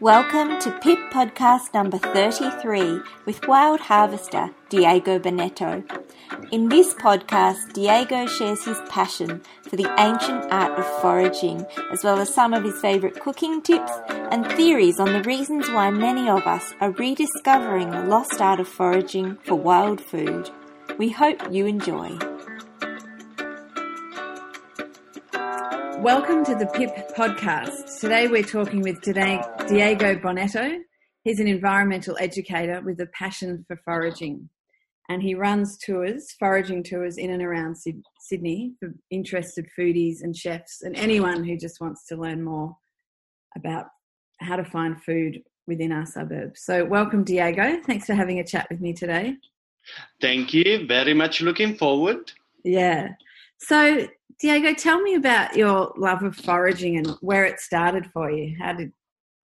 Welcome to PIP podcast number 33 with Wild Harvester Diego Bonetto. In this podcast, Diego shares his passion for the ancient art of foraging, as well as some of his favourite cooking tips and theories on the reasons why many of us are rediscovering the lost art of foraging for wild food. We hope you enjoy. Welcome to the PIP podcast. Today we're talking with Diego Bonetto. He's an environmental educator with a passion for foraging. And he runs tours, foraging tours in and around Sydney for interested foodies and chefs and anyone who just wants to learn more about how to find food within our suburbs. So, welcome, Diego. Thanks for having a chat with me today. Thank you. Very much looking forward. Yeah. So, Diego, tell me about your love of foraging and where it started for you. How did,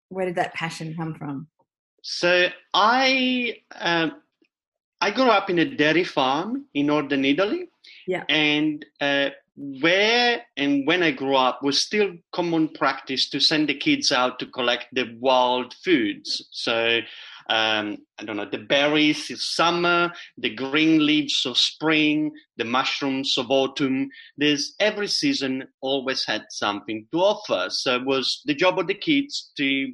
where did that passion come from? So I, um, I grew up in a dairy farm in northern Italy. Yeah. And uh, where and when I grew up was still common practice to send the kids out to collect the wild foods. So um, I don't know, the berries is summer, the green leaves of spring, the mushrooms of autumn. There's every season always had something to offer. So it was the job of the kids to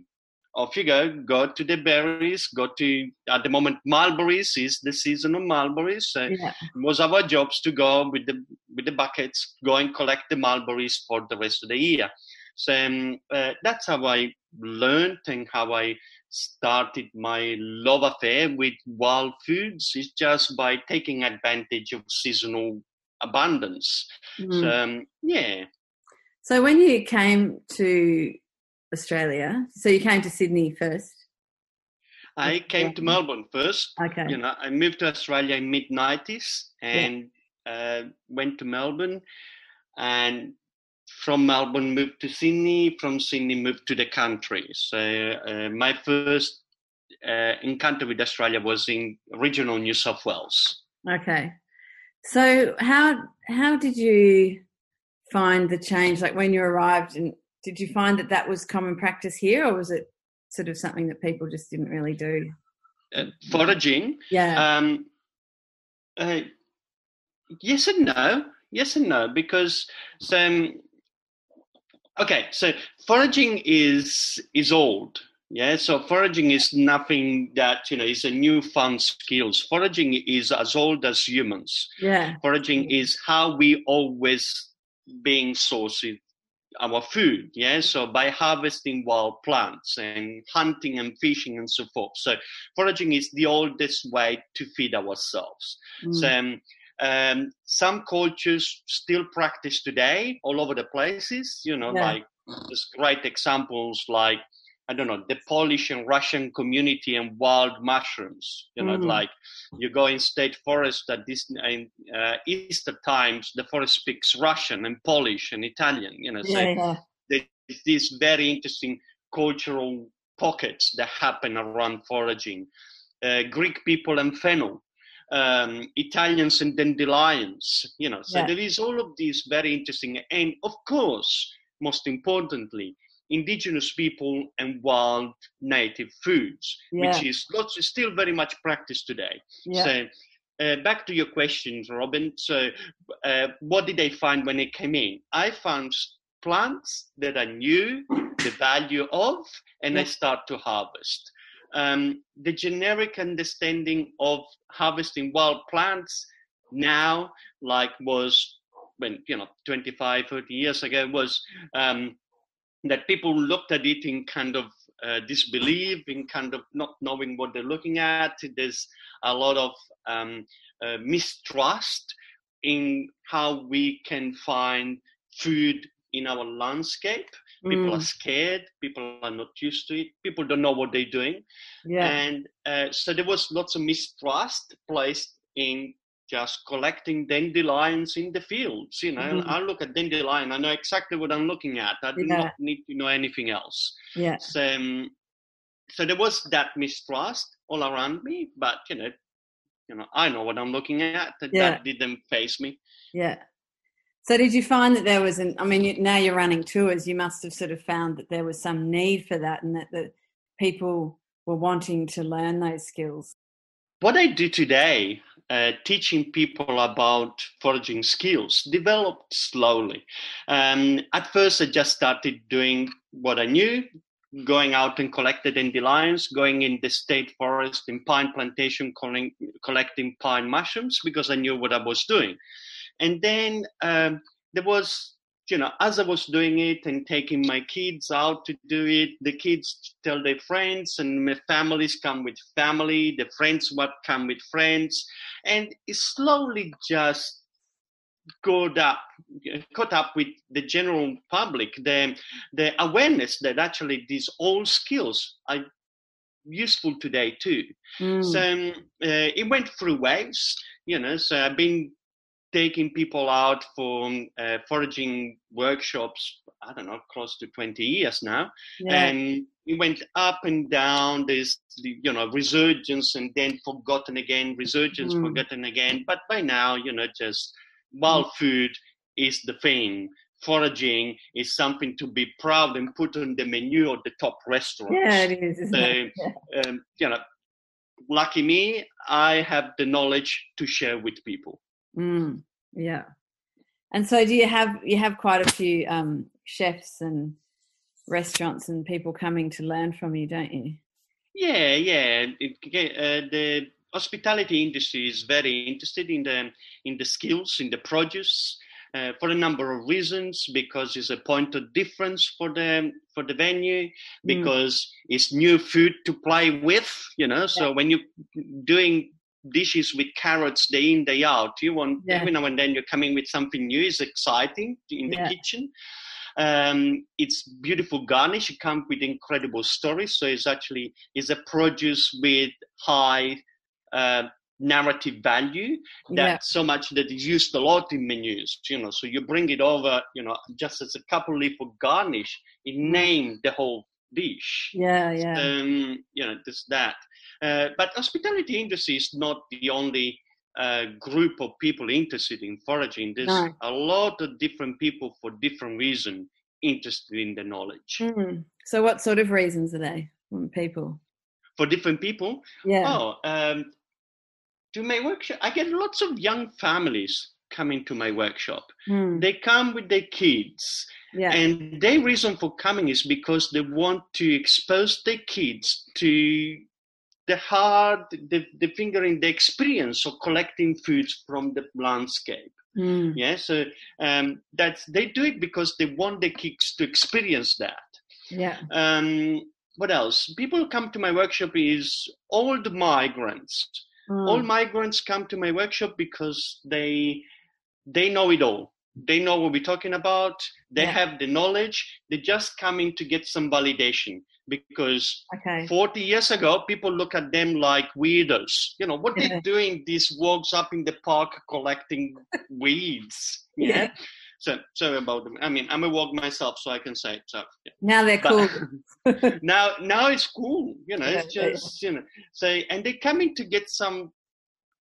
off you go, go to the berries, go to, at the moment, mulberries is the season of mulberries. So yeah. it was our jobs to go with the, with the buckets, go and collect the mulberries for the rest of the year. So um, uh, that's how I learned and how I started my love affair with wild foods is just by taking advantage of seasonal abundance. Mm. So, um, yeah. So when you came to Australia, so you came to Sydney first? I came to Melbourne first. Okay. You know, I moved to Australia in mid nineties and yeah. uh, went to Melbourne, and from Melbourne moved to Sydney, from Sydney moved to the country. So uh, my first uh, encounter with Australia was in regional New South Wales. Okay. So how how did you find the change? Like when you arrived, and did you find that that was common practice here, or was it sort of something that people just didn't really do? Uh, foraging. Yeah. Um, uh, yes and no. Yes and no, because some Okay, so foraging is is old. Yeah, so foraging is nothing that you know is a new fun skills. Foraging is as old as humans. Yeah, foraging is how we always being sourced our food. Yeah, so by harvesting wild plants and hunting and fishing and so forth. So foraging is the oldest way to feed ourselves. Mm. So. Um, um, some cultures still practice today all over the places, you know, yeah. like there's great examples like, I don't know, the Polish and Russian community and wild mushrooms. You know, mm. like you go in state forest at this in, uh, Easter times, the forest speaks Russian and Polish and Italian. You know, so yeah. there's these very interesting cultural pockets that happen around foraging. Uh, Greek people and fennel um, Italians and dandelions, you know. So yeah. there is all of these very interesting, and of course, most importantly, indigenous people and wild native foods, yeah. which is lots, still very much practiced today. Yeah. So. Uh, back to your questions, Robin. So, uh, what did I find when I came in? I found plants that I knew the value of, and I start to harvest um, the generic understanding of harvesting wild plants now, like was when you know 25, 30 years ago, was um, that people looked at it in kind of uh, disbelief, in kind of not knowing what they're looking at. There's a lot of um, uh, mistrust in how we can find food in our landscape. People mm. are scared. People are not used to it. People don't know what they're doing. Yeah. And uh, so there was lots of mistrust placed in just collecting dandelions in the fields. You know, mm-hmm. I look at dandelion, I know exactly what I'm looking at. I do yeah. not need to know anything else. Yeah. So, um, so there was that mistrust all around me, but you know, you know, I know what I'm looking at. That, yeah. that didn't face me. Yeah. So did you find that there was an? I mean, now you're running tours. You must have sort of found that there was some need for that, and that the people were wanting to learn those skills? What I do today, uh, teaching people about foraging skills, developed slowly. Um, at first, I just started doing what I knew, going out and collecting dandelions, going in the state forest in pine plantation, collecting pine mushrooms because I knew what I was doing. And then um, there was you know, as I was doing it and taking my kids out to do it, the kids tell their friends, and my families come with family, the friends what come with friends, and it slowly just got up, caught up with the general public, the the awareness that actually these old skills are useful today too. Mm. So um, uh, it went through waves, you know. So I've been taking people out for uh, foraging workshops i don't know close to 20 years now yeah. and it went up and down there's you know resurgence and then forgotten again resurgence mm. forgotten again but by now you know just wild mm. food is the thing foraging is something to be proud and put on the menu of the top restaurants yeah it is so, yeah. Um, you know lucky me i have the knowledge to share with people Mm, yeah. And so do you have you have quite a few um, chefs and restaurants and people coming to learn from you, don't you? Yeah, yeah. It, uh, the hospitality industry is very interested in the in the skills in the produce uh, for a number of reasons because it's a point of difference for the for the venue mm. because mm. it's new food to play with you know so yeah. when you're doing dishes with carrots day in day out you want yeah. every now and then you're coming with something new it's exciting in the yeah. kitchen um, it's beautiful garnish it comes with incredible stories so it's actually it's a produce with high uh, narrative value that yeah. so much that is used a lot in menus you know so you bring it over you know just as a couple leaf of garnish it mm. named the whole dish yeah yeah um, you know just that uh, but hospitality industry is not the only uh, group of people interested in foraging. There's no. a lot of different people for different reasons interested in the knowledge. Mm. So, what sort of reasons are they from people? For different people? Yeah. Oh, um, to my workshop, I get lots of young families coming to my workshop. Mm. They come with their kids. Yeah. And their reason for coming is because they want to expose their kids to the hard, the, the fingering, the experience of collecting foods from the landscape. Mm. Yeah, so um, that's they do it because they want the kids to experience that. Yeah. Um, what else? People come to my workshop is old migrants. Mm. All migrants come to my workshop because they they know it all. They know what we're talking about. They yeah. have the knowledge. They're just coming to get some validation because okay. 40 years ago people look at them like weirdos you know what they're doing these walks up in the park collecting weeds yeah? yeah, so sorry about them i mean i'm a walk myself so i can say it so yeah. now they're cool now now it's cool you know yeah, it's just you know say and they're coming to get some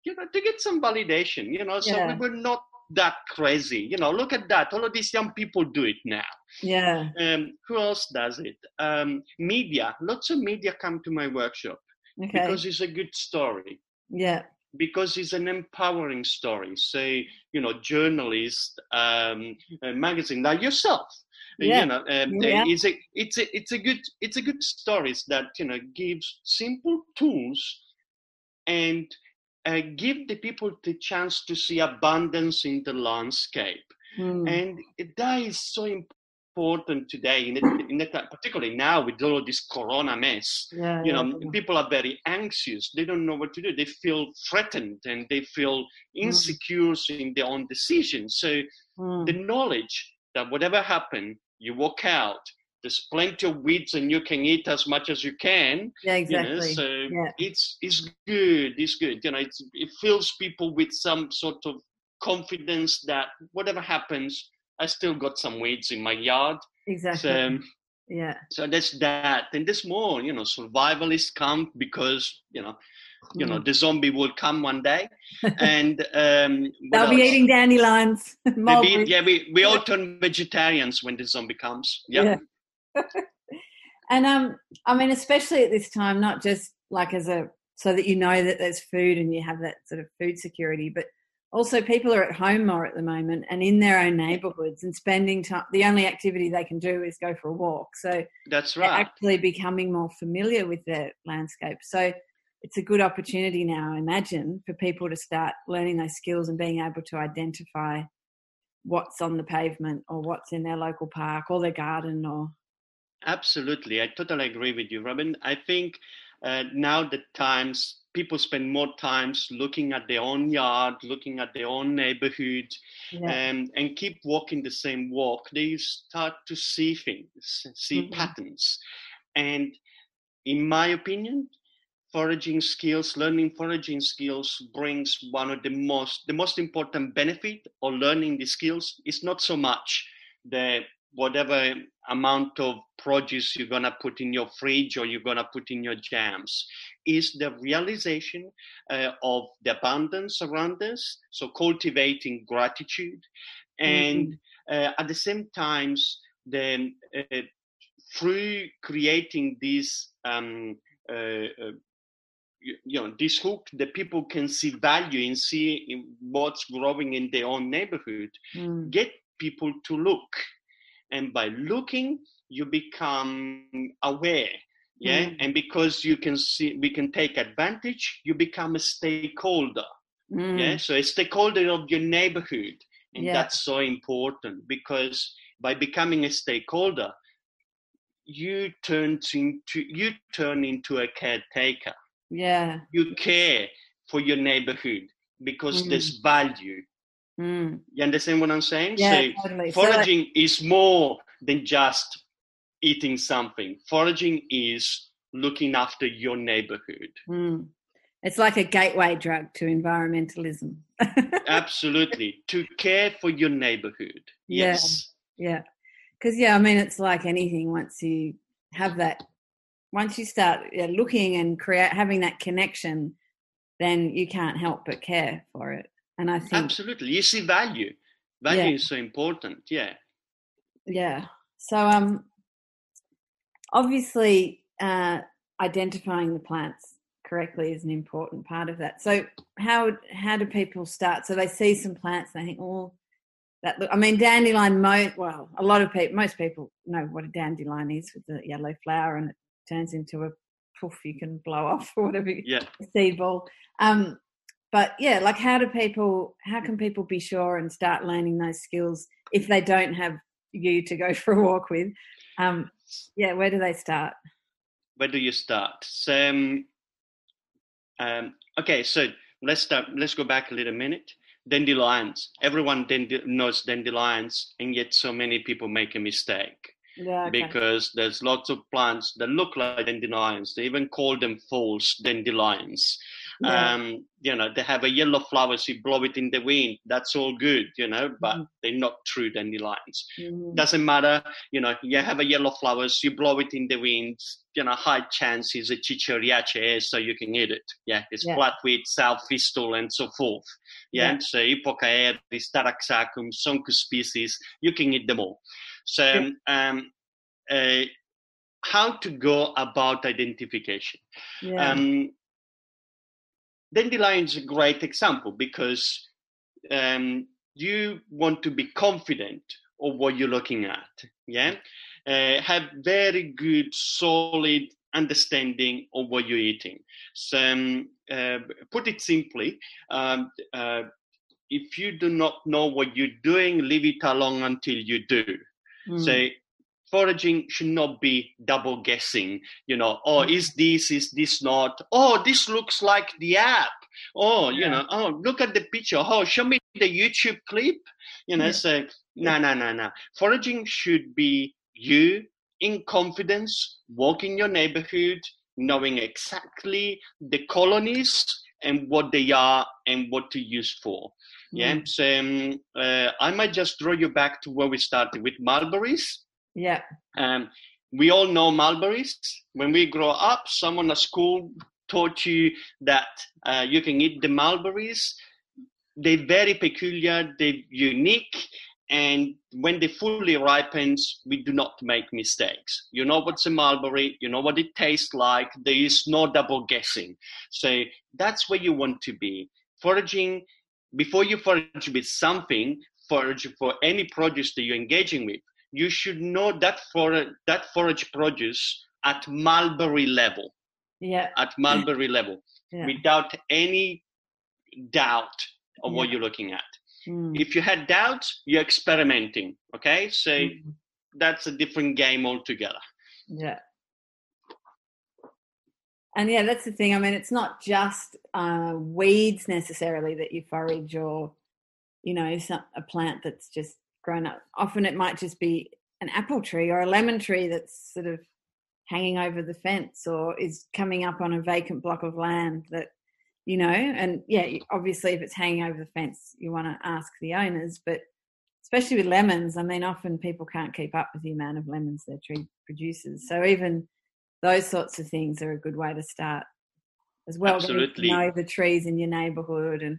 you know to get some validation you know so we were not that crazy. You know, look at that. All of these young people do it now. Yeah. Um, who else does it? Um, media. Lots of media come to my workshop okay. because it's a good story. Yeah. Because it's an empowering story. Say, you know, journalist, um, magazine like yourself. Yeah. You know, um, yeah. it's a it's a it's a good it's a good stories that you know gives simple tools and uh, give the people the chance to see abundance in the landscape. Mm. And that is so important today, in, it, in it, particularly now with all this corona mess. Yeah, you know, yeah. people are very anxious. They don't know what to do. They feel threatened and they feel hmm. insecure mm. in their own decisions. So mm. the knowledge that whatever happened, you walk out there's plenty of weeds and you can eat as much as you can. Yeah, exactly. You know, so yeah. it's it's good. It's good. You know, it fills people with some sort of confidence that whatever happens, I still got some weeds in my yard. Exactly. So, yeah. So that's that, and there's more. You know, survivalists come because you know you know mm. the zombie will come one day and um they'll be eating dandelions Maybe, yeah we, we all turn vegetarians when the zombie comes yeah. And um, I mean, especially at this time, not just like as a so that you know that there's food and you have that sort of food security, but also people are at home more at the moment and in their own neighborhoods and spending time the only activity they can do is go for a walk. So that's right. actually becoming more familiar with their landscape. So it's a good opportunity now i imagine for people to start learning those skills and being able to identify what's on the pavement or what's in their local park or their garden or absolutely i totally agree with you robin i think uh, now the times people spend more times looking at their own yard, looking at their own neighborhood, yeah. and, and keep walking the same walk, they start to see things, see mm-hmm. patterns. And in my opinion, foraging skills, learning foraging skills brings one of the most the most important benefit of learning the skills is not so much the whatever amount of produce you're going to put in your fridge or you're going to put in your jams is the realization uh, of the abundance around us so cultivating gratitude and mm-hmm. uh, at the same times then uh, through creating this um, uh, uh, you, you know this hook that people can see value in see in what's growing in their own neighborhood mm. get people to look and by looking you become aware yeah mm. and because you can see we can take advantage you become a stakeholder mm. yeah so a stakeholder of your neighborhood and yeah. that's so important because by becoming a stakeholder you turn into you turn into a caretaker yeah you care for your neighborhood because mm. there's value Mm. You understand what I'm saying? Yeah, so totally. foraging so, like, is more than just eating something. Foraging is looking after your neighborhood. Mm. It's like a gateway drug to environmentalism. Absolutely. To care for your neighborhood. Yes. Yeah. Because, yeah. yeah, I mean, it's like anything once you have that, once you start yeah, looking and create, having that connection, then you can't help but care for it. And I think absolutely, you see value. Value yeah. is so important. Yeah. Yeah. So um, obviously, uh, identifying the plants correctly is an important part of that. So how how do people start? So they see some plants and they think, oh, that look. I mean, dandelion. Mo- well, a lot of people, most people know what a dandelion is with the yellow flower, and it turns into a poof you can blow off or whatever. Yeah. Seed ball. Um, but yeah like how do people how can people be sure and start learning those skills if they don't have you to go for a walk with? Um yeah where do they start? Where do you start? So um, um okay so let's start let's go back a little minute. Dandelions. Everyone knows dandelions and yet so many people make a mistake yeah, okay. because there's lots of plants that look like dandelions. They even call them false dandelions yeah. Um, you know, they have a yellow flowers, you blow it in the wind, that's all good, you know, but mm. they're not true dandelions. Mm. Doesn't matter, you know, you have a yellow flowers, you blow it in the wind, you know, high chance is a chichoriace, so you can eat it. Yeah, it's yeah. flatweed, sow thistle, and so forth. Yeah, yeah. so Hypochaeris, Taraxacum, Sonchus species, you can eat them all. So, yeah. um, uh, how to go about identification. Yeah. Um, dandelion is a great example because um, you want to be confident of what you're looking at. Yeah, uh, have very good, solid understanding of what you're eating. So, um, uh, put it simply, um, uh, if you do not know what you're doing, leave it alone until you do. Mm. So foraging should not be double guessing you know oh mm-hmm. is this is this not oh this looks like the app oh yeah. you know oh look at the picture oh show me the youtube clip you know yeah. so no no no no foraging should be you in confidence walking your neighborhood knowing exactly the colonies and what they are and what to use for yeah mm. so um, uh, i might just draw you back to where we started with mulberries yeah. Um, we all know mulberries. When we grow up, someone at school taught you that uh, you can eat the mulberries. They're very peculiar, they're unique, and when they fully ripens, we do not make mistakes. You know what's a mulberry, you know what it tastes like. There is no double guessing. So that's where you want to be. Foraging, before you forage with something, forage for any produce that you're engaging with, you should know that for that forage produce at mulberry level. Yeah. At mulberry level, Yeah. without any doubt of what you're looking at. Mm. If you had doubts, you're experimenting. Okay, so Mm. that's a different game altogether. Yeah. And yeah, that's the thing. I mean, it's not just uh, weeds necessarily that you forage or, you know, some, a plant that's just grown up. Often it might just be an apple tree or a lemon tree that's sort of hanging over the fence or is coming up on a vacant block of land that, you know, and yeah, obviously if it's hanging over the fence, you want to ask the owners, but especially with lemons, I mean, often people can't keep up with the amount of lemons their tree produces. So even those sorts of things are a good way to start as well. to Absolutely. know the trees in your neighbourhood and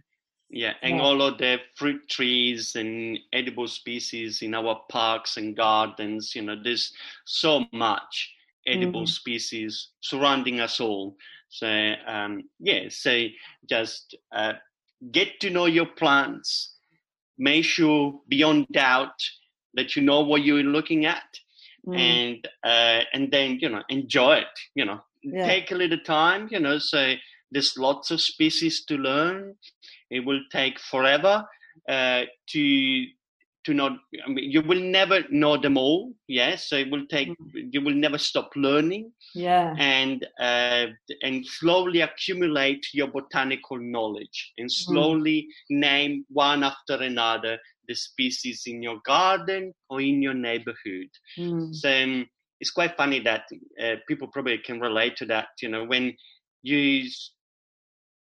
Yeah, and Yeah. all of the fruit trees and edible species in our parks and gardens. You know, there's so much edible Mhm. species surrounding us all. So um, yeah, so just uh, get to know your plants. Make sure beyond doubt that you know what you're looking at. mm, and uh, and then you know enjoy it you know Yeah. take a little time you know so there's lots of species to learn it will take forever uh, to to not I mean, you will never know them all yes so it will take you will never stop learning. Yeah, and uh, and slowly accumulate your botanical knowledge and slowly name one after another the species in your garden or in your neighborhood. Mm, so um, it's quite funny that uh, people probably can relate to that. You know, when you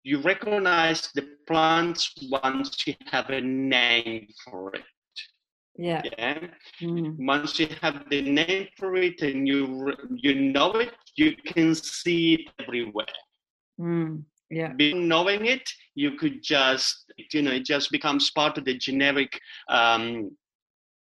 you recognize the plants once you have a name for it. yeah, Yeah. mm, Once you have the name for it and you you know it, you can see it everywhere. mm, yeah, Be- knowing it, you could just you know it just becomes part of the generic um,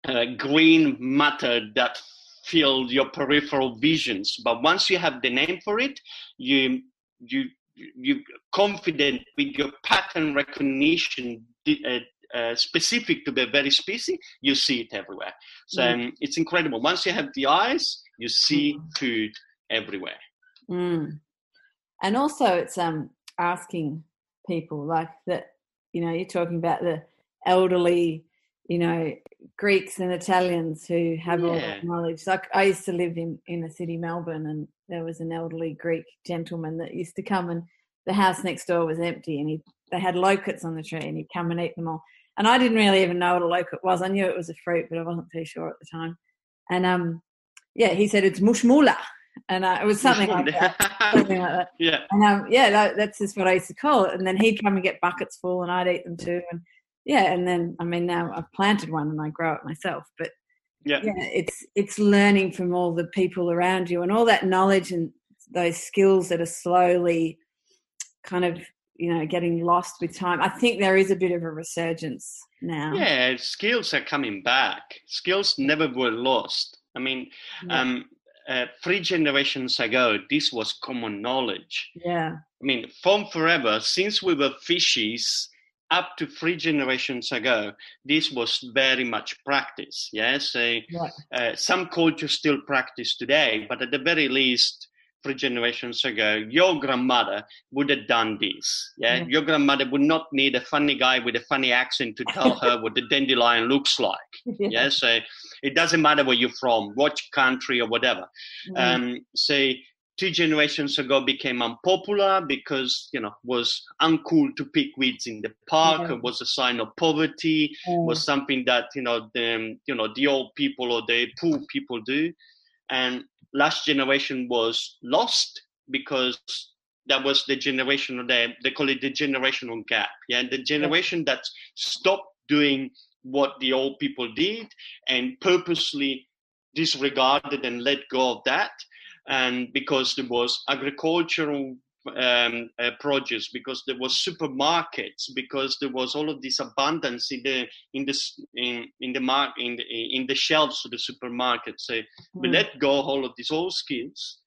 uh, green matter that fill your peripheral visions. But once you have the name for it, you you you confident with your pattern recognition uh, uh, specific to the very species, you see it everywhere. So Mm. um, it's incredible. Once you have the eyes, you see food everywhere. mm. And also, it's um asking people like that. You know, you're talking about the elderly, you know, Greeks and Italians who have all that knowledge. Like I used to live in in the city, Melbourne, and there was an elderly Greek gentleman that used to come and the house next door was empty, and he they had loquats on the tree, and he'd come and eat them all. And I didn't really even know what a loquat was. I knew it was a fruit, but I wasn't too sure at the time. And um, yeah, he said it's mushmula, and uh, it was something like that. Something like that. yeah. And um, yeah, that, that's just what I used to call it. And then he'd come and get buckets full, and I'd eat them too. And yeah, and then I mean now I've planted one and I grow it myself. But Yeah. yeah, it's it's learning from all the people around you and all that knowledge and those skills that are slowly kind of you know getting lost with time. I think there is a bit of a resurgence now. Yeah, skills are coming back. Skills never were lost. I mean, Yeah. um, uh, three generations ago, this was common knowledge. yeah, I mean, from forever, since we were fishes, up to three generations ago, this was very much practice. Yes, so yeah, uh, some cultures still practice today, but at the very least, three generations ago, your grandmother would have done this. Yeah? Yeah. your grandmother would not need a funny guy with a funny accent to tell her what the dandelion looks like. Yeah, so it doesn't matter where you're from, what country or whatever. Mm. Um, say two generations ago became unpopular because you know was uncool to pick weeds in the park. It was a sign of poverty. Mm. was something that you know the you know the old people or the poor people do. And last generation was lost because that was the generation of the they call it the generational gap. Yeah the generation that stopped doing what the old people did and purposely disregarded and let go of that and because there was agricultural um, uh, produce because there was supermarkets because there was all of this abundance in the in the in in the mar- in the, in the shelves of the supermarket so mm. we hmm. let go all of these old skills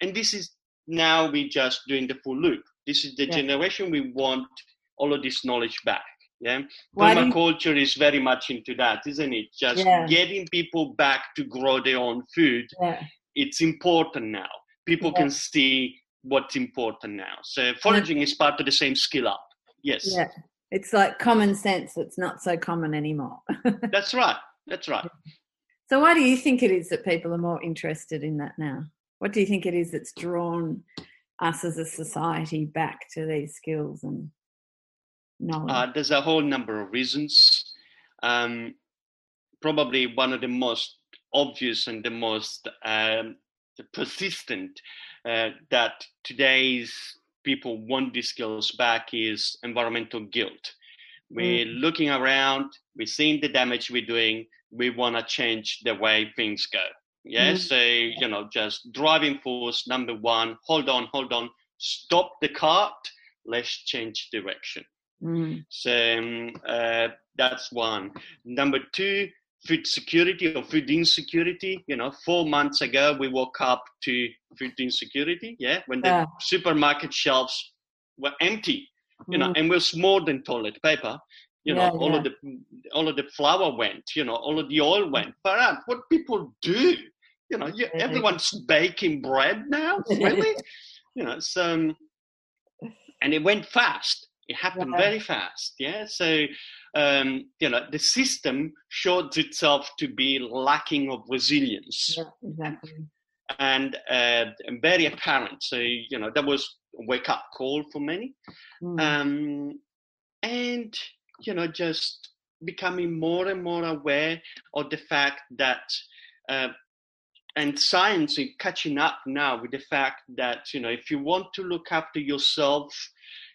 and this is now we just doing the full loop this is the yeah. generation we want all of this knowledge back yeah Why permaculture you... is very much into that isn't it just yeah. getting people back to grow their own food yeah. It's important now people can see what's important now. So foraging yeah. is part of the same skill up. Yes. Yeah. It's like common sense that's not so common anymore. that's right. That's right. So why do you think it is that people are more interested in that now? What do you think it is that's drawn us as a society back to these skills and knowledge? Uh, there's a whole number of reasons. Um, probably one of the most obvious and the most um, persistent uh, that today's people want these skills back is environmental guilt. We're mm. looking around, we're seeing the damage we're doing, we want to change the way things go. Yeah, mm. so, you know, just driving force, number one, hold on, hold on, stop the cart, let's change direction. Mm. So um, uh, that's one. Number two, food security or food insecurity. You know, four months ago we woke up to food insecurity. Yeah, when the yeah. supermarket shelves were empty. You know, mm. and was more than toilet paper. You know, yeah, all yeah. of the all of the flour went. You know, all of the oil went. But what people do, you know, you, everyone's baking bread now. Really, you know, so um, and it went fast. It happened very fast. Yeah, so um, you know, the system showed itself to be lacking of resilience. Yeah, exactly. And, uh, very apparent. So, you know, that was a wake up call for many. Mm. Um, and, you know, just becoming more and more aware of the fact that, uh, and science is catching up now with the fact that, you know, if you want to look after yourself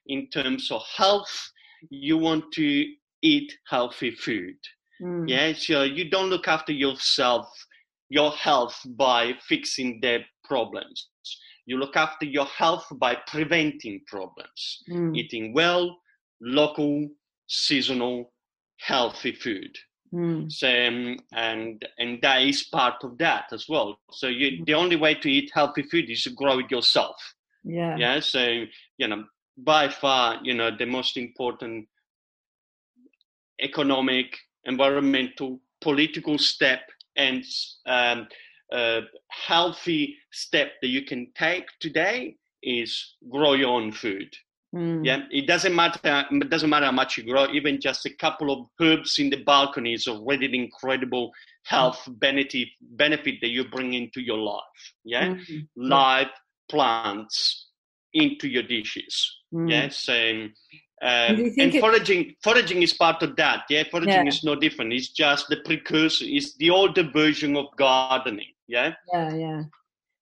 in terms of health, you want to eat healthy food. Mm. Yeah, so you don't look after yourself, your health by fixing the problems. You look after your health by preventing problems. Mm. Eating well, local, seasonal, healthy food. Mm. So, um, and and that is part of that as well. So you, hmm. the only way to eat healthy food is to grow it yourself. Yeah. Yeah. So you know, by far, you know, the most important economic, environmental, political step and um, uh, healthy step that you can take today is grow your own food. Mm. Yeah, it doesn't matter. It doesn't matter how much you grow. Even just a couple of herbs in the balcony is already an incredible health mm. benefit benefit that you bring into your life. Yeah, mm-hmm. live plants into your dishes. Mm. Yeah, so um, and foraging, foraging is part of that. Yeah, foraging yeah. is no different. It's just the precursor. It's the older version of gardening. Yeah. Yeah, yeah.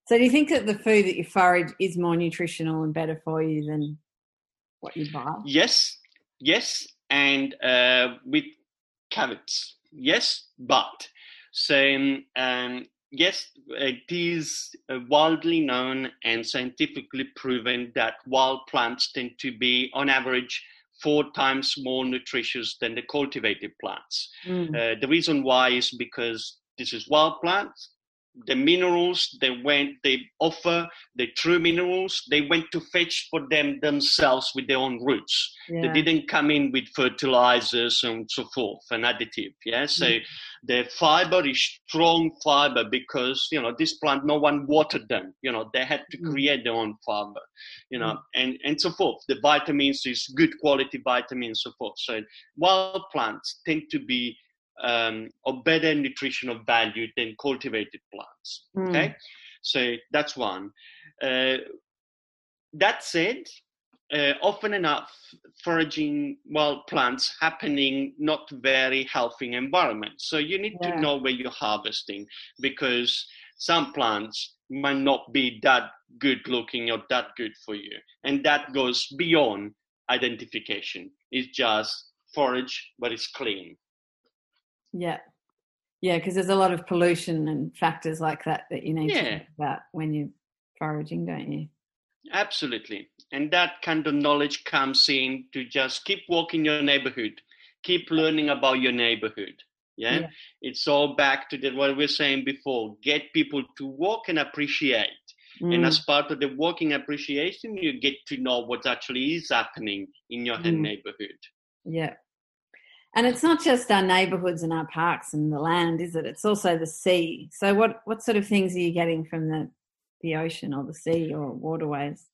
So, do you think that the food that you forage is more nutritional and better for you than what you buy? Yes, yes, and uh, with carrots, yes, but same. Um, yes, it is uh, widely known and scientifically proven that wild plants tend to be, on average, four times more nutritious than the cultivated plants. Mm. Uh, the reason why is because this is wild plants the minerals they went they offer the true minerals they went to fetch for them themselves with their own roots yeah. they didn't come in with fertilizers and so forth and additive yeah so mm. the fiber is strong fiber because you know this plant no one watered them you know they had to mm. create their own fiber you know mm. and and so forth the vitamins is good quality vitamins so forth so wild plants tend to be um, of better nutritional value than cultivated plants. Mm. Okay, so that's one. Uh, that said, uh, often enough, foraging wild plants happening not very healthy environment. So you need yeah. to know where you're harvesting because some plants might not be that good looking or that good for you, and that goes beyond identification. It's just forage, but it's clean. Yeah. Yeah, because there's a lot of pollution and factors like that that you need yeah. to think about when you're foraging, don't you? Absolutely. And that kind of knowledge comes in to just keep walking your neighborhood, keep learning about your neighborhood. Yeah. yeah. It's all back to the, what we were saying before get people to walk and appreciate. Mm. And as part of the walking appreciation, you get to know what actually is happening in your mm. neighborhood. Yeah. And it's not just our neighbourhoods and our parks and the land, is it? It's also the sea. So, what what sort of things are you getting from the the ocean or the sea or waterways?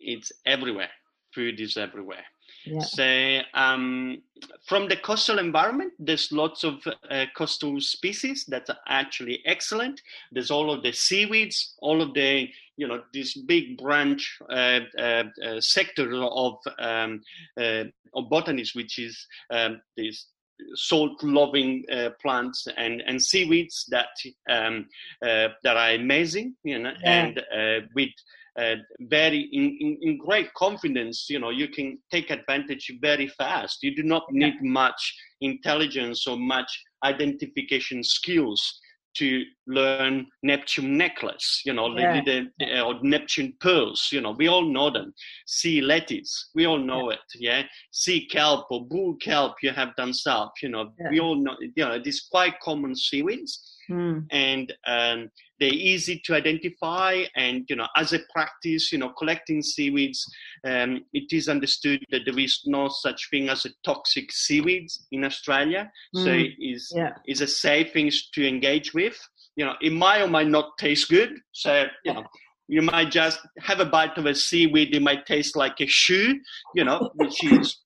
It's everywhere. Food is everywhere. Yeah. So, um, from the coastal environment, there's lots of uh, coastal species that are actually excellent. There's all of the seaweeds, all of the you know this big branch uh, uh, uh sector of um, uh, of botanists, which is um, this salt-loving uh, plants and, and seaweeds that um, uh, that are amazing, you know, yeah. and uh, with uh, very in, in, in, great confidence, you know, you can take advantage very fast. You do not need much intelligence or much identification skills to learn Neptune necklace, you know, yeah. the, the, or Neptune pearls, you know, we all know them. Sea lettuce, we all know yeah. it, yeah. Sea kelp or bull kelp, you have done south, you know, yeah. we all know, you know, these quite common seaweeds. Mm. And um, they're easy to identify and you know as a practice you know collecting seaweeds um, it is understood that there is no such thing as a toxic seaweeds in australia. Mm. so it is yeah. is a safe thing to engage with. You know it might or might not taste good. So you know you might just have a bite of a seaweed. It might taste like a shoe you know which is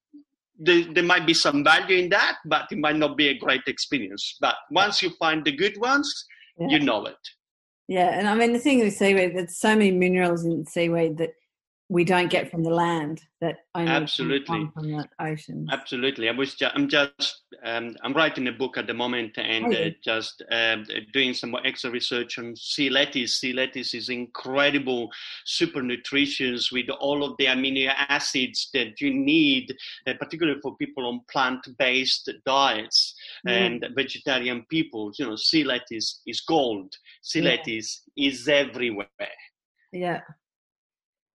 there, there might be some value in that but it might not be a great experience. But once you find the good ones yeah. you know it yeah, and I mean the thing with seaweed, there's so many minerals in seaweed that we don't get from the land that only absolutely come from the ocean. Absolutely, I was just, I'm just um, I'm writing a book at the moment and uh, just uh, doing some more extra research on sea lettuce. Sea lettuce is incredible, super nutritious with all of the amino acids that you need, uh, particularly for people on plant-based diets. And vegetarian people. You know, sea lettuce is gold. Sea yeah. lettuce is everywhere. Yeah.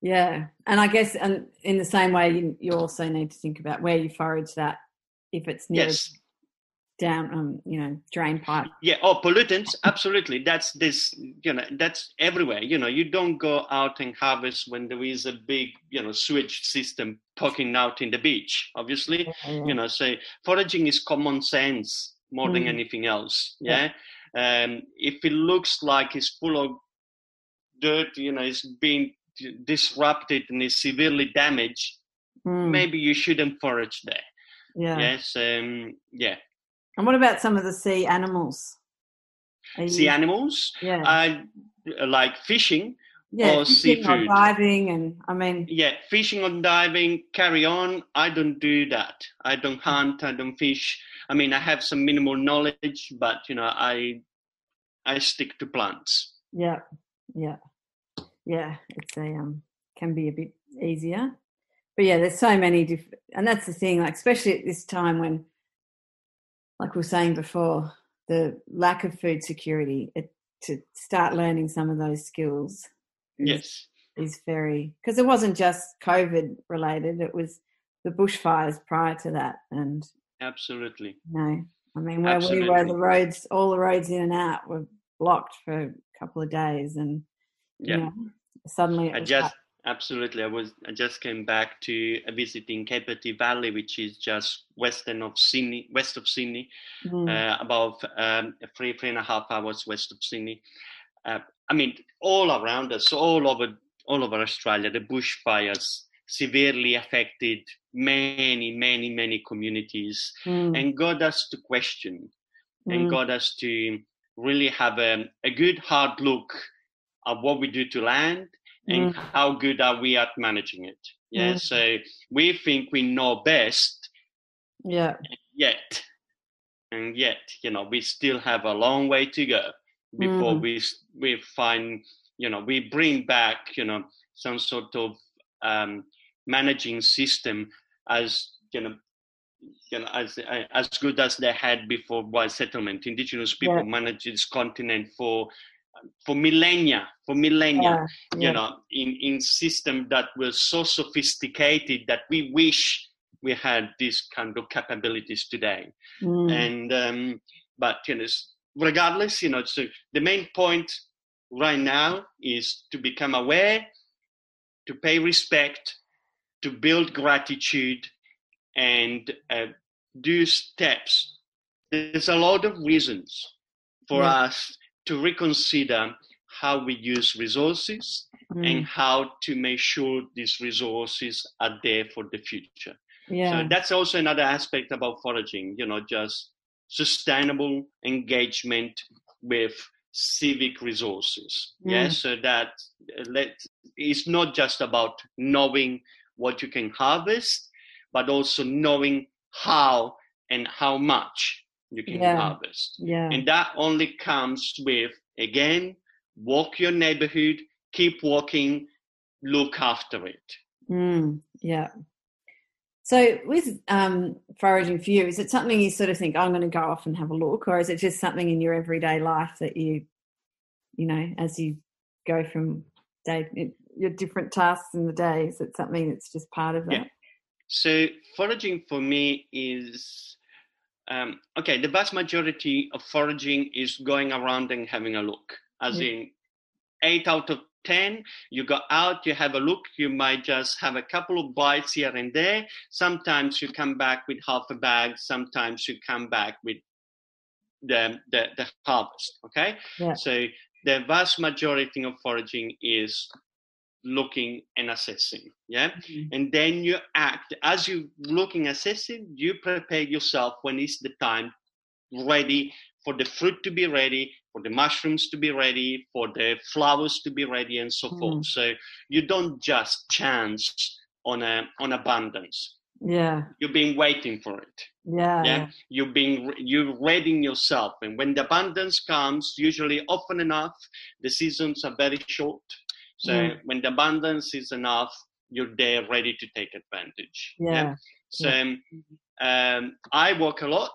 Yeah, and I guess, and in the same way, you, you also need to think about where you forage that. If it's near yes. down, um, you know, drain pipe. Yeah. Oh, pollutants. Absolutely. That's this. You know, that's everywhere. You know, you don't go out and harvest when there is a big, you know, sewage system poking out in the beach. Obviously, yeah. you know, so foraging is common sense more mm. than anything else. Yeah. yeah. Um, if it looks like it's full of dirt, you know, it's being disrupted and is severely damaged, mm. maybe you shouldn't forage there. Yeah. Yes. Um, yeah. And what about some of the sea animals? You... Sea animals? Yeah. Uh, like fishing. Yeah, or fishing seafood. or diving, and I mean. Yeah, fishing or diving, carry on. I don't do that. I don't hunt. I don't fish. I mean, I have some minimal knowledge, but you know, I I stick to plants. Yeah, yeah yeah, it's a um can be a bit easier. But yeah, there's so many different, and that's the thing. Like especially at this time when, like we were saying before, the lack of food security, it, to start learning some of those skills. Is, yes, is very because it wasn't just COVID related. It was the bushfires prior to that, and absolutely no. I mean, where Absolutely. we were, the roads, all the roads in and out were blocked for a couple of days, and yeah. You know, suddenly I just absolutely I was I just came back to visiting Capertee Valley, which is just western of Sydney, west of Sydney, mm. uh, about um, three three and a half hours west of Sydney. Uh, I mean, all around us, all over all over Australia, the bushfires severely affected many, many, many communities, mm. and got us to question, mm. and got us to really have a, a good hard look at what we do to land and mm. how good are we at managing it. Yeah, mm. so we think we know best. Yeah. Yet, and yet, you know, we still have a long way to go before mm. we we find, you know, we bring back, you know, some sort of um, managing system as you know you know, as as good as they had before white settlement. Indigenous people yeah. managed this continent for for millennia, for millennia, Yeah, you yeah. know, in, in system that was so sophisticated that we wish we had these kind of capabilities today. Mm. And um, but you know, regardless, you know, so the main point right now is to become aware, to pay respect, to build gratitude, and uh, do steps. There's a lot of reasons for Yeah. us to reconsider how we use resources Mm. and how to make sure these resources are there for the future. yeah. So that's also another aspect about foraging, you know, just sustainable engagement with civic resources. Mm. so that let it's not just about knowing what you can harvest, but also knowing how and how much you can Yeah. harvest. yeah. And that only comes with, again, walk your neighborhood, keep walking, look after it. Mm, yeah. So with um, foraging for you, is it something you sort of think I'm going to go off and have a look, or is it just something in your everyday life that you, you know, as you go from day your different tasks in the day, is it something that's just part of that? Yeah. So foraging for me is um, okay. The vast majority of foraging is going around and having a look. As Yeah. in, eight out of ten, you go out, you have a look. You might just have a couple of bites here and there. Sometimes you come back with half a bag. Sometimes you come back with the the, the harvest. Okay. Yeah. So the vast majority of foraging is looking and assessing. Yeah Mhm. and then you act as you looking assessing you prepare yourself when it's the time ready for the fruit to be ready for the mushrooms to be ready for the flowers to be ready and so forth. So you don't just chance on a on abundance. Yeah, you've been waiting for it. Yeah, yeah? you've been you're readying yourself. And when the abundance comes usually often enough the seasons are very short. So Mm. when the abundance is enough you're there ready to take advantage. Yeah, so um, i walk a lot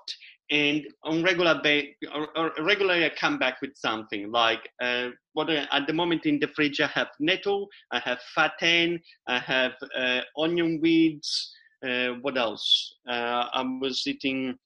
and on regular ba- or, or regularly i come back with something like uh, what I, at the moment in the fridge i have nettle i have fat hen i have uh, onion weeds uh, what else? Uh, i was eating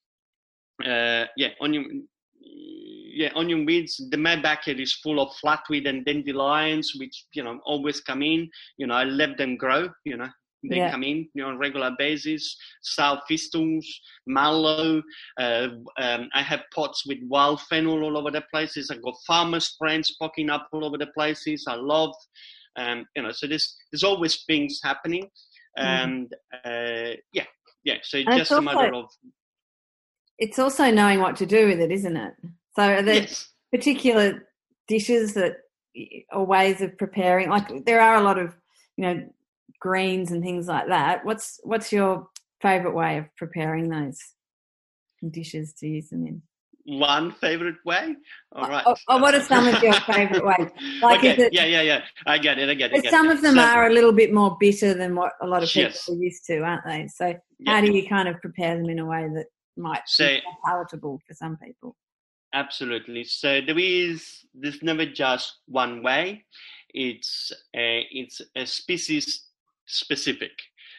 uh, yeah onion yeah onion weeds. The my backyard is full of flatweed and dandelions which you know always come in. You know i let them grow you know they Yeah. come in you know, on a regular basis sow thistles mallow uh, um, i have pots with wild fennel all over the places i've got farmers friends poking up all over the places i love um, you know so there's there's always things happening Mhm. and uh, yeah yeah so it's And just a matter of It's also knowing what to do with it, isn't it? So are there yes particular dishes that or ways of preparing? Like there are a lot of you know greens and things like that. What's what's your favorite way of preparing those dishes to use them in? one favorite way all right Oh, oh, what are some of your favourite ways? Like, okay, is it- yeah yeah yeah i get it i get it, I some of them So- are a little bit more bitter than what a lot of people Yes. are used to, aren't they? So yeah, how do you kind of prepare them in a way that might So- be palatable for some people? absolutely so there is there's never just one way it's a, it's a species specific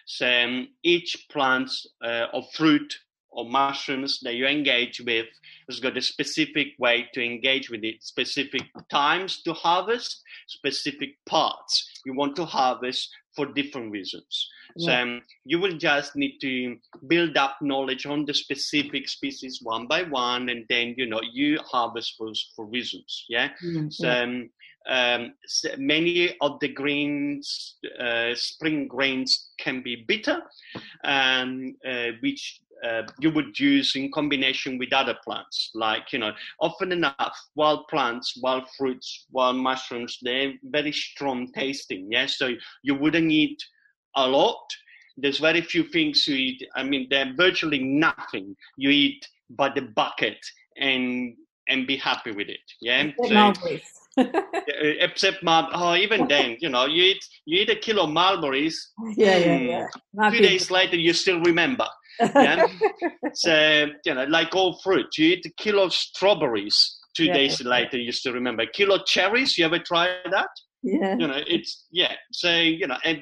so um, each plant uh, or fruit or mushrooms that you engage with has got a specific way to engage with it specific times to harvest specific parts you want to harvest for different reasons so um, you will just need to build up knowledge on the specific species one by one, and then you know you harvest for for reasons. Yeah. Mm, So um, um, many of the greens, uh, spring grains, can be bitter, um, uh, which uh, you would use in combination with other plants. Like you know, often enough, wild plants, wild fruits, wild mushrooms, they're very strong tasting. Yeah. So you wouldn't eat a lot. There's very few things you eat. I mean, they're virtually nothing you eat by the bucket and and be happy with it. Yeah. So, except mar- oh, even then, you know, you eat you eat a kilo of mulberries. yeah, yeah, Hmm. yeah. Two days later, you still remember. Yeah. so you know, like all fruit, you eat a kilo of strawberries. two Yeah. days later you still remember A kilo cherries you ever tried that Yeah. you know it's yeah so you know and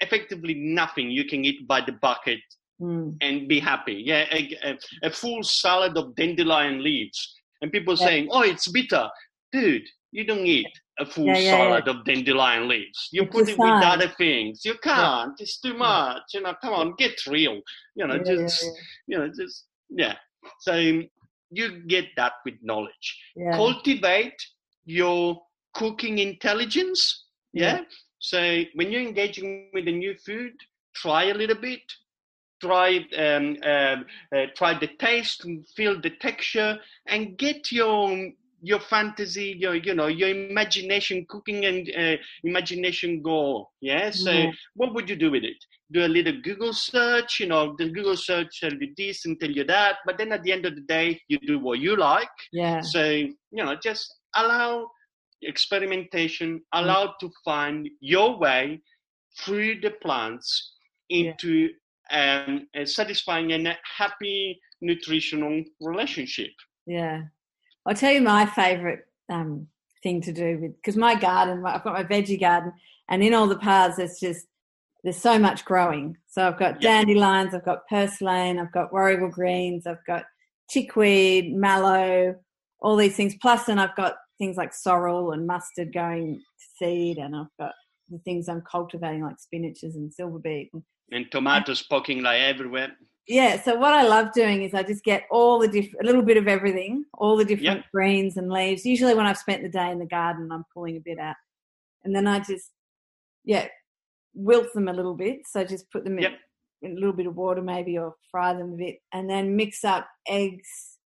effectively nothing you can eat by the bucket Mm. and be happy yeah a, a, a full salad of dandelion leaves and people Yeah. saying oh it's bitter dude you don't eat a full Yeah, yeah, salad of dandelion leaves. You It's put it with other things. You can't. It's too much. You know come on get real. You know Yeah, yeah, just you know just yeah. So you get that with knowledge. Yeah. cultivate your cooking intelligence. Yeah? Yeah. So when you're engaging with a new food, try a little bit. Try um, um uh, try the taste, and feel the texture, and get your your fantasy, your you know your imagination, cooking and uh, imagination go. Yeah. So Mhm. what would you do with it? Do a little Google search. You know, the Google search tell you this and tell you that, but then at the end of the day, you do what you like. Yeah. So, you know, just allow experimentation, allow to find your way through the plants into um, a satisfying and a happy nutritional relationship. Yeah. I'll tell you my favourite um, thing to do with because my garden, I've got my veggie garden, and in all the paths, there's just there's so much growing. So I've got dandelions, I've got purslane, I've got warrigal greens, I've got chickweed, mallow, all these things. and I've got things like sorrel and mustard going to seed, and I've got the things I'm cultivating like spinaches and silver beet. And And tomatoes poking like everywhere. Yeah, so what I love doing is I just get all the different, a little bit of everything, all the different greens and leaves. Usually, when I've spent the day in the garden, I'm pulling a bit out, and then I just, yeah, wilt them a little bit. So just put them in, Yep. in a little bit of water, maybe, or fry them a bit, and then mix up eggs,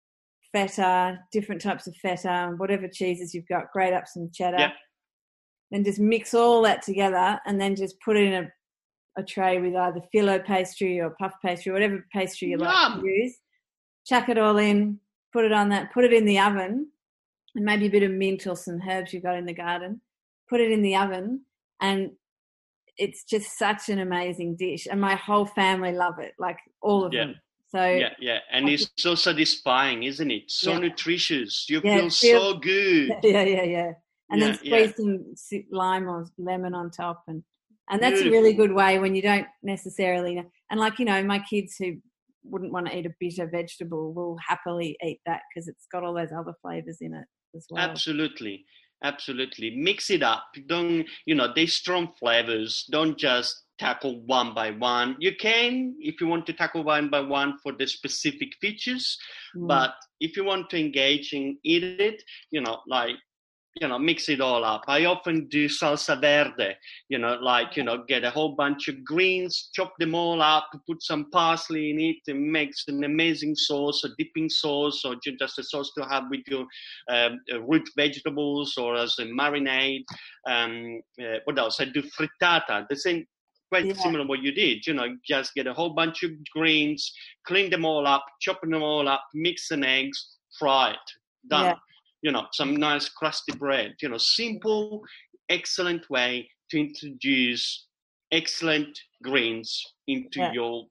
feta, different types of feta, whatever cheeses you've got. Grate up some cheddar. Yep. Then just mix all that together, and then just put it in a a tray with either phyllo pastry or puff pastry, whatever pastry you like Yum. to use. Chuck it all in, put it on that, put it in the oven, and maybe a bit of mint or some herbs you've got in the garden. Put it in the oven, and it's just such an amazing dish. And my whole family love it, like all of Yeah. them. So Yeah, yeah. And it's so satisfying, isn't it? So Yeah. nutritious. You Yeah, feel it feels- so good. yeah, yeah, yeah. And then squeeze some lime or lemon on top, and and that's a really good way when you don't necessarily. And like you know, my kids who wouldn't want to eat a bitter vegetable will happily eat that because it's got all those other flavors in it as well. Absolutely. Absolutely. Mix it up. Don't, you know, they strong flavors. Don't just tackle one by one. You can, if you want to tackle one by one for the specific features, Mm. but if you want to engage in eat it, you know, like, you know, mix it all up. I often do salsa verde, you know, like, you know, get a whole bunch of greens, chop them all up, put some parsley in it, and makes an amazing sauce, a dipping sauce, or just a sauce to have with your um, uh, root vegetables or as a marinade. Um, uh, what else? I do frittata, the same, quite Yeah. similar what you did. You know, just get a whole bunch of greens, clean them all up, chop them all up, mix some eggs, fry it. Done. Yeah. You know, some nice crusty bread. You know, simple, excellent way to introduce excellent greens into Yeah. your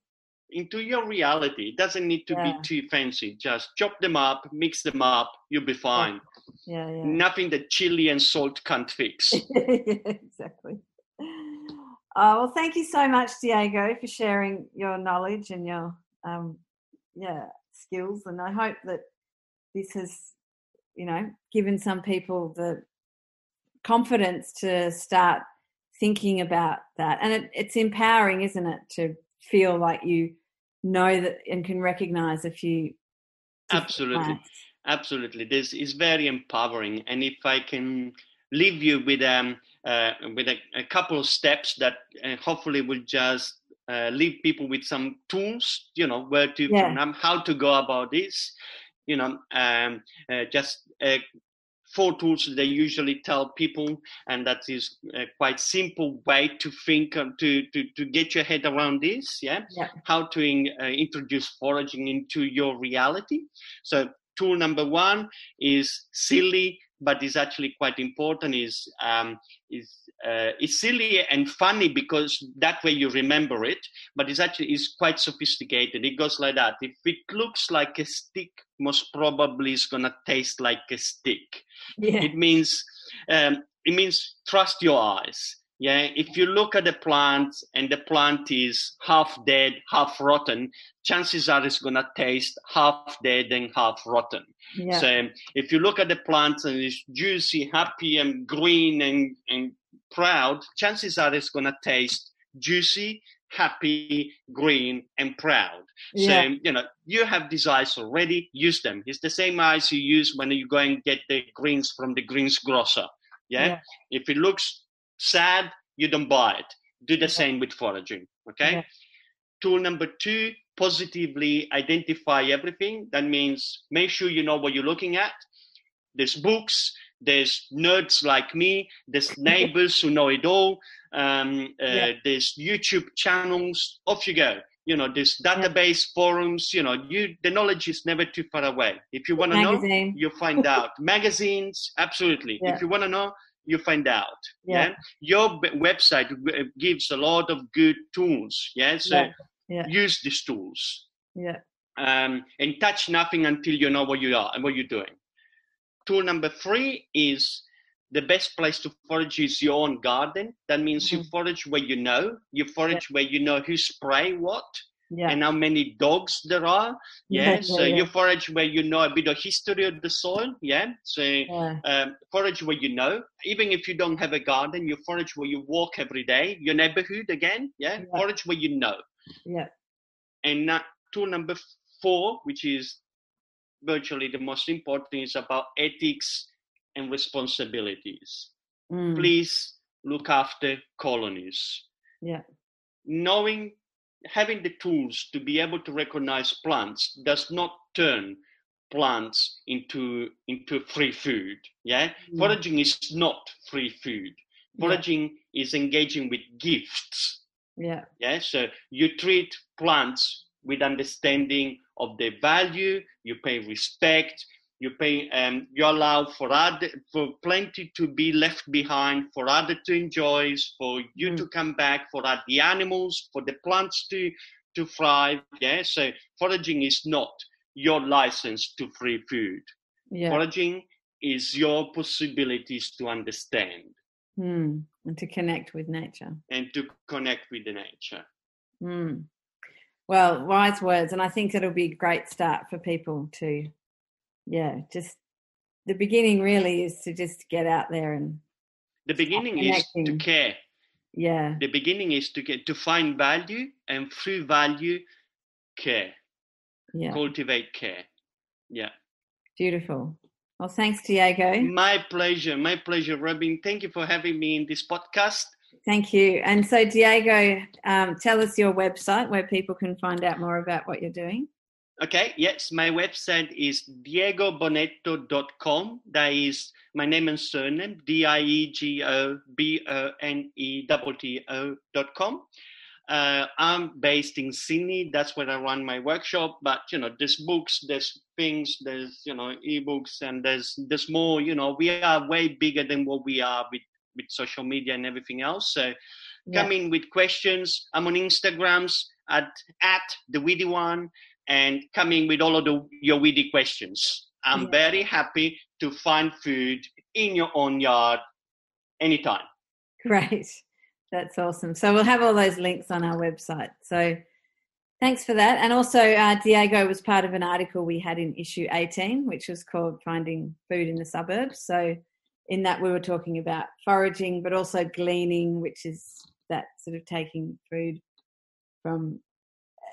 into your reality. It doesn't need to Yeah. be too fancy. Just chop them up, mix them up, you'll be fine. yeah, yeah. Nothing that chili and salt can't fix. exactly. Oh, well, thank you so much, Diego, for sharing your knowledge and your um, yeah skills. And I hope that this has, you know, given some people the confidence to start thinking about that. And it, it's empowering, isn't it, to feel like you know that and can recognize a few. Absolutely. Absolutely, this is very empowering. And if I can leave you with um uh, with a, a couple of steps that uh, hopefully will just uh, leave people with some tools, you know, where to Yeah. um, how to go about this, you know, um, uh, just uh, four tools they usually tell people, and that is a quite simple way to think uh, to to to get your head around this. Yeah, Yeah. how to in, uh, introduce foraging into your reality. So tool number one is silly but is actually quite important. is um, is uh, it's silly and funny because that way you remember it, but it's actually is quite sophisticated. It goes like that. If it looks like a stick, most probably it's gonna taste like a stick. Yeah. It means um, it means trust your eyes. Yeah, if you look at the plant and the plant is half dead, half rotten, chances are it's gonna taste half dead and half rotten. Yeah. So if you look at the plant and it's juicy, happy, and green and, and proud, chances are it's gonna taste juicy, happy, green, and proud. Yeah. So you know you have these eyes already. Use them. It's the same eyes you use when you go and get the greens from the greens grocer. Yeah. Yeah. If it looks sad, you don't buy it. Do the same with foraging. Okay. Yeah. Tool number two: positively identify everything. That means make sure you know what you're looking at. There's books. There's nerds like me. There's neighbors who know it all. Um, uh, Yeah. There's YouTube channels. Off you go. You know, there's database forums. You know, you the knowledge is never too far away. If you want to know, you find out. Magazines, absolutely. Yeah. If you want to know, you find out. Yeah. Yeah. Your b- website w- gives a lot of good tools. Yeah. So Yeah. Yeah. use these tools Yeah. um, and touch nothing until you know what you are and what you're doing. Tool number three is the best place to forage is your own garden. That means you Mhm. forage where you know, you forage where you know who spray what Yeah. and how many dogs there are. Yeah. Yeah, so yeah, you forage where you know a bit of history of the soil. Yeah. So um, forage where you know. Even if you don't have a garden, you forage where you walk every day. Your neighborhood again. Yeah. Forage where you know. Yeah. And now, tool number four, which is virtually the most important, is about ethics and responsibilities. Mm. Please look after colonies. Yeah. Knowing, having the tools to be able to recognize plants does not turn plants into into free food. Yeah, Mm. foraging is not free food. Yeah. Foraging is engaging with gifts. Yeah. Yeah, so you treat plants with understanding of their value. You pay respect. You pay. Um, you allow for other for plenty to be left behind, for other to enjoy, for you Mm. to come back, for uh, the animals, for the plants to to thrive. Yeah, so foraging is not your license to free food. Yeah. Foraging is your possibilities to understand Mm. And to connect with nature. and to connect with the nature. Mm. Well, wise words, and I think it'll be a great start for people to, yeah, just the beginning really is to just get out there and The beginning is to care. yeah, The beginning is to get to find value, and through value, care, yeah, cultivate care. Yeah, beautiful. Well, thanks, Diego. my pleasure, my pleasure, Robin. Thank you for having me in this podcast. Thank you. And so, Diego, um, tell us your website where people can find out more about what you're doing. Okay, yes, my website is diegobonetto.com. That is my name and surname, D I E G O B O N E T T O dot com. Uh, I'm based in Sydney. That's where I run my workshop. But you know, there's books, there's things, there's you know, ebooks, and there's there's more. You know, we are way bigger than what we are with with social media and everything else. So Yeah. come in with questions. I'm on Instagrams at at the weedy one, and coming with all of the, your witty questions. I'm Yeah. very happy to find food in your own yard anytime. Great. That's awesome. So we'll have all those links on our website. So thanks for that. And also, uh, Diego was part of an article we had in issue 18, which was called Finding Food in the Suburbs. So in that, we were talking about foraging, but also gleaning, which is that sort of taking food from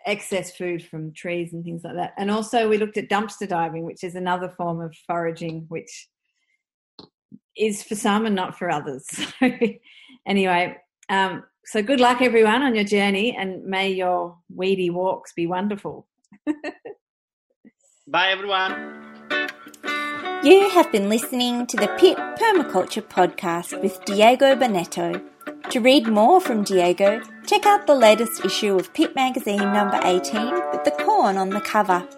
excess food from trees and things like that. And also, we looked at dumpster diving, which is another form of foraging, which is for some and not for others. So, anyway, um, so good luck, everyone, on your journey, and may your weedy walks be wonderful. Bye, everyone. You have been listening to the Pip Permaculture Podcast with Diego Bonetto. To read more from Diego, check out the latest issue of Pip Magazine number 18 with the corn on the cover.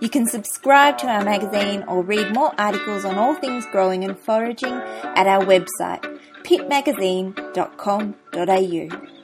You can subscribe to our magazine or read more articles on all things growing and foraging at our website, pipmagazine.com.au.